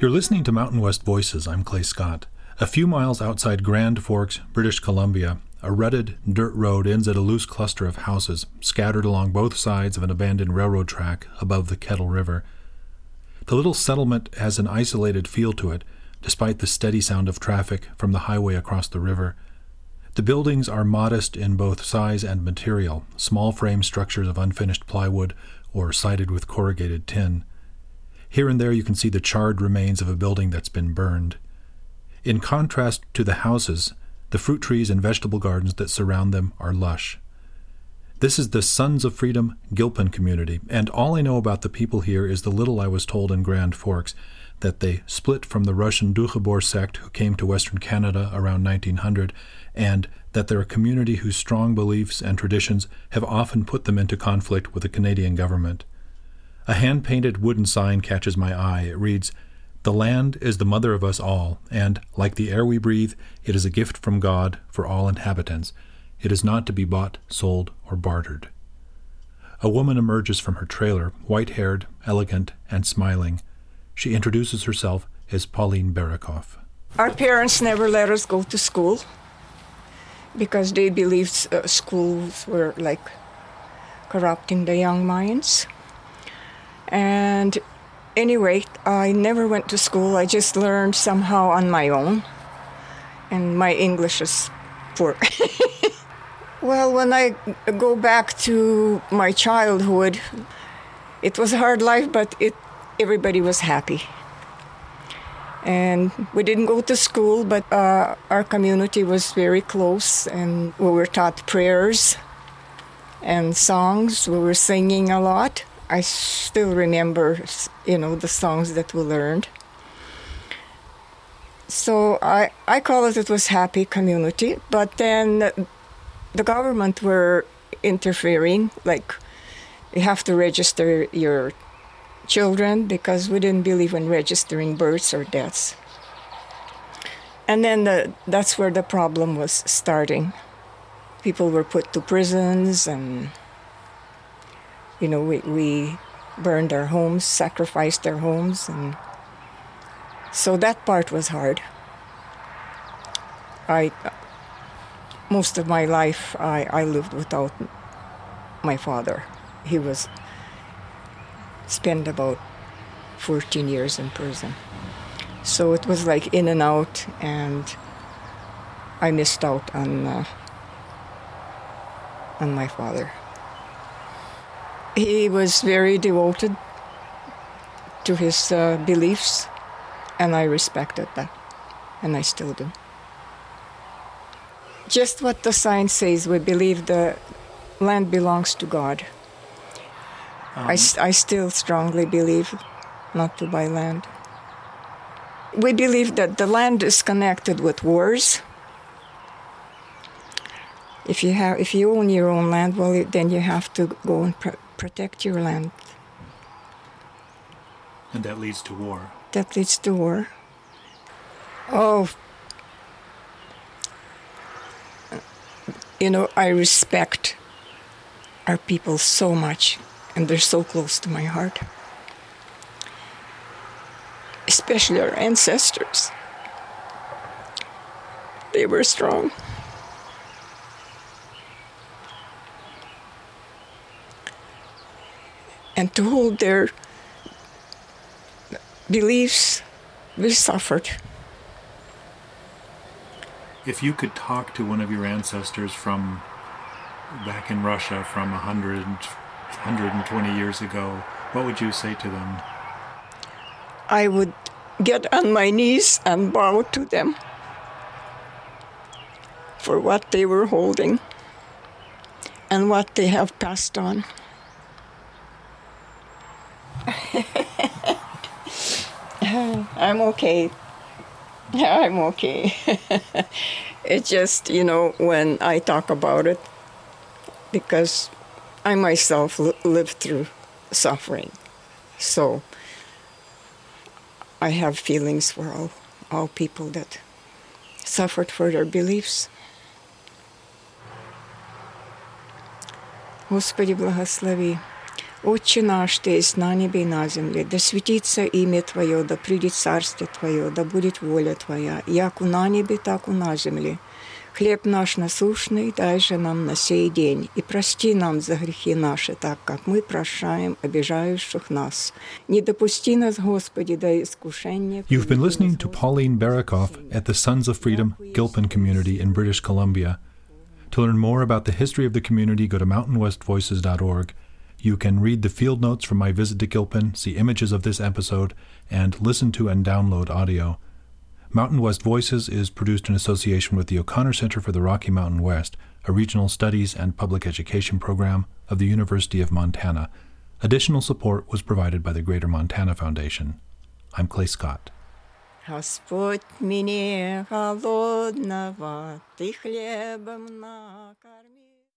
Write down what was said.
You're listening to Mountain West Voices. I'm Clay Scott. A few miles outside Grand Forks, British Columbia, a rutted dirt road ends at a loose cluster of houses scattered along both sides of an abandoned railroad track above the Kettle River. The little settlement has an isolated feel to it, despite the steady sound of traffic from the highway across the river. The buildings are modest in both size and material, small frame structures of unfinished plywood or sided with corrugated tin. Here and there you can see the charred remains of a building that's been burned. In contrast to the houses, the fruit trees and vegetable gardens that surround them are lush. This is the Sons of Freedom Gilpin community, and all I know about the people here is the little I was told in Grand Forks that they split from the Russian Doukhobor sect who came to Western Canada around 1900, and that they're a community whose strong beliefs and traditions have often put them into conflict with the Canadian government. A hand painted wooden sign catches my eye. It reads, The land is the mother of us all, and, like the air we breathe, it is a gift from God for all inhabitants. It is not to be bought, sold, or bartered. A woman emerges from her trailer, white haired, elegant, and smiling. She introduces herself as Pauline Berekoff. Our parents never let us go to school because they believed uh, schools were like corrupting the young minds. And anyway, I never went to school. I just learned somehow on my own. And my English is poor. well, when I go back to my childhood, it was a hard life, but it everybody was happy. And we didn't go to school, but uh, our community was very close, and we were taught prayers and songs. We were singing a lot. I still remember, you know, the songs that we learned. So I, I call it it was happy community, but then the government were interfering, like you have to register your children because we didn't believe in registering births or deaths. And then the, that's where the problem was starting. People were put to prisons and you know, we, we burned our homes, sacrificed our homes, and so that part was hard. I most of my life I, I lived without my father. He was spent about 14 years in prison. So it was like in and out, and I missed out on uh, on my father. He was very devoted to his uh, beliefs, and I respected that, and I still do. Just what the sign says, we believe the land belongs to God. Um, I, I still strongly believe not to buy land. We believe that the land is connected with wars. If you have, if you own your own land, well, then you have to go and protect your land. And that leads to war. That leads to war. Oh, you know, I respect our people so much, and they're so close to my heart. Especially our ancestors. They were strong. And to hold their beliefs, we suffered. If you could talk to one of your ancestors from back in Russia from 100, 120 years ago, what would you say to them? I would get on my knees and bow to them for what they were holding and what they have passed on. I'm okay. I'm okay. it's just, you know, when I talk about it, because I myself li- lived through suffering. So I have feelings for all, all people that suffered for their beliefs. Господи, благослови. Отче наш, Ты есть на небе и на земле, да светится имя Твое, да придет царствие Твое, да будет воля Твоя, як у на небе, так у на земле. Хлеб наш насущный дай же нам на сей день, и прости нам за грехи наши, так как мы прощаем обижающих нас. Не допусти нас, Господи, до искушения. You've been listening to Pauline Berekoff at the Sons of Freedom Gilpin Community in British Columbia. To learn more about the history of the community, go to mountainwestvoices.org You can read the field notes from my visit to Gilpin, see images of this episode, and listen to and download audio. Mountain West Voices is produced in association with the O'Connor Center for the Rocky Mountain West, a regional studies and public education program of the University of Montana. Additional support was provided by the Greater Montana Foundation. I'm Clay Scott. Господь мне голодного ты хлебом накорми.